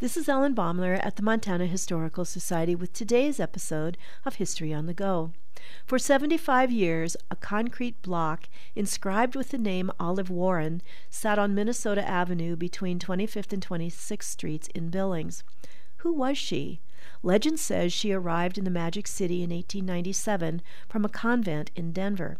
This is Ellen Baumler at the Montana Historical Society with today's episode of History on the Go. For 75 years, a concrete block inscribed with the name Olive Warren sat on Minnesota Avenue between 25th and 26th Streets in Billings. Who was she? Legend says she arrived in the Magic City in 1897 from a convent in Denver.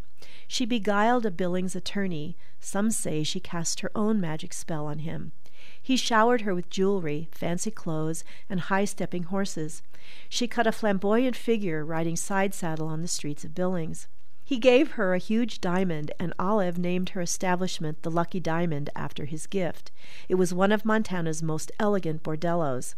She beguiled a Billings attorney. Some say she cast her own magic spell on him. He showered her with jewelry, fancy clothes, and high stepping horses. She cut a flamboyant figure riding side saddle on the streets of Billings. He gave her a huge diamond, and Olive named her establishment the Lucky Diamond after his gift. It was one of Montana's most elegant bordellos.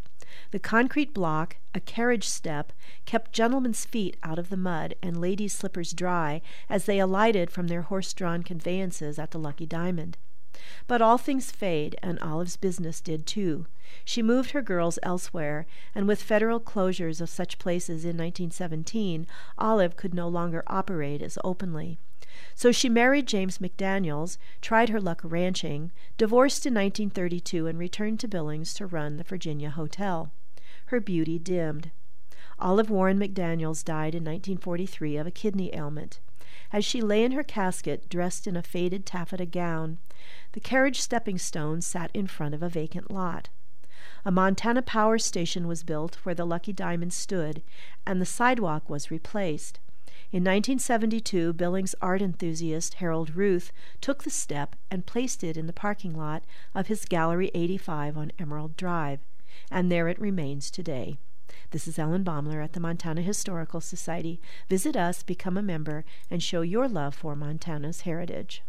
The concrete block, a carriage step, kept gentlemen's feet out of the mud and ladies' slippers dry as they alighted from their horse drawn conveyances at the Lucky Diamond. But all things fade, and Olive's business did too. She moved her girls elsewhere, and with federal closures of such places in 1917, Olive could no longer operate as openly. So she married James McDaniels, tried her luck ranching, divorced in 1932, and returned to Billings to run the Virginia Hotel. Her beauty dimmed. Olive Warren McDaniels died in 1943 of a kidney ailment. As she lay in her casket, dressed in a faded taffeta gown, the carriage stepping stones sat in front of a vacant lot. A Montana power station was built where the Lucky Diamond stood, and the sidewalk was replaced. In 1972, Billings art enthusiast Harold Ruth took the step and placed it in the parking lot of his Gallery 85 on Emerald Drive, and there it remains today. This is Ellen Baumler at the Montana Historical Society. Visit us, become a member, and show your love for Montana's heritage.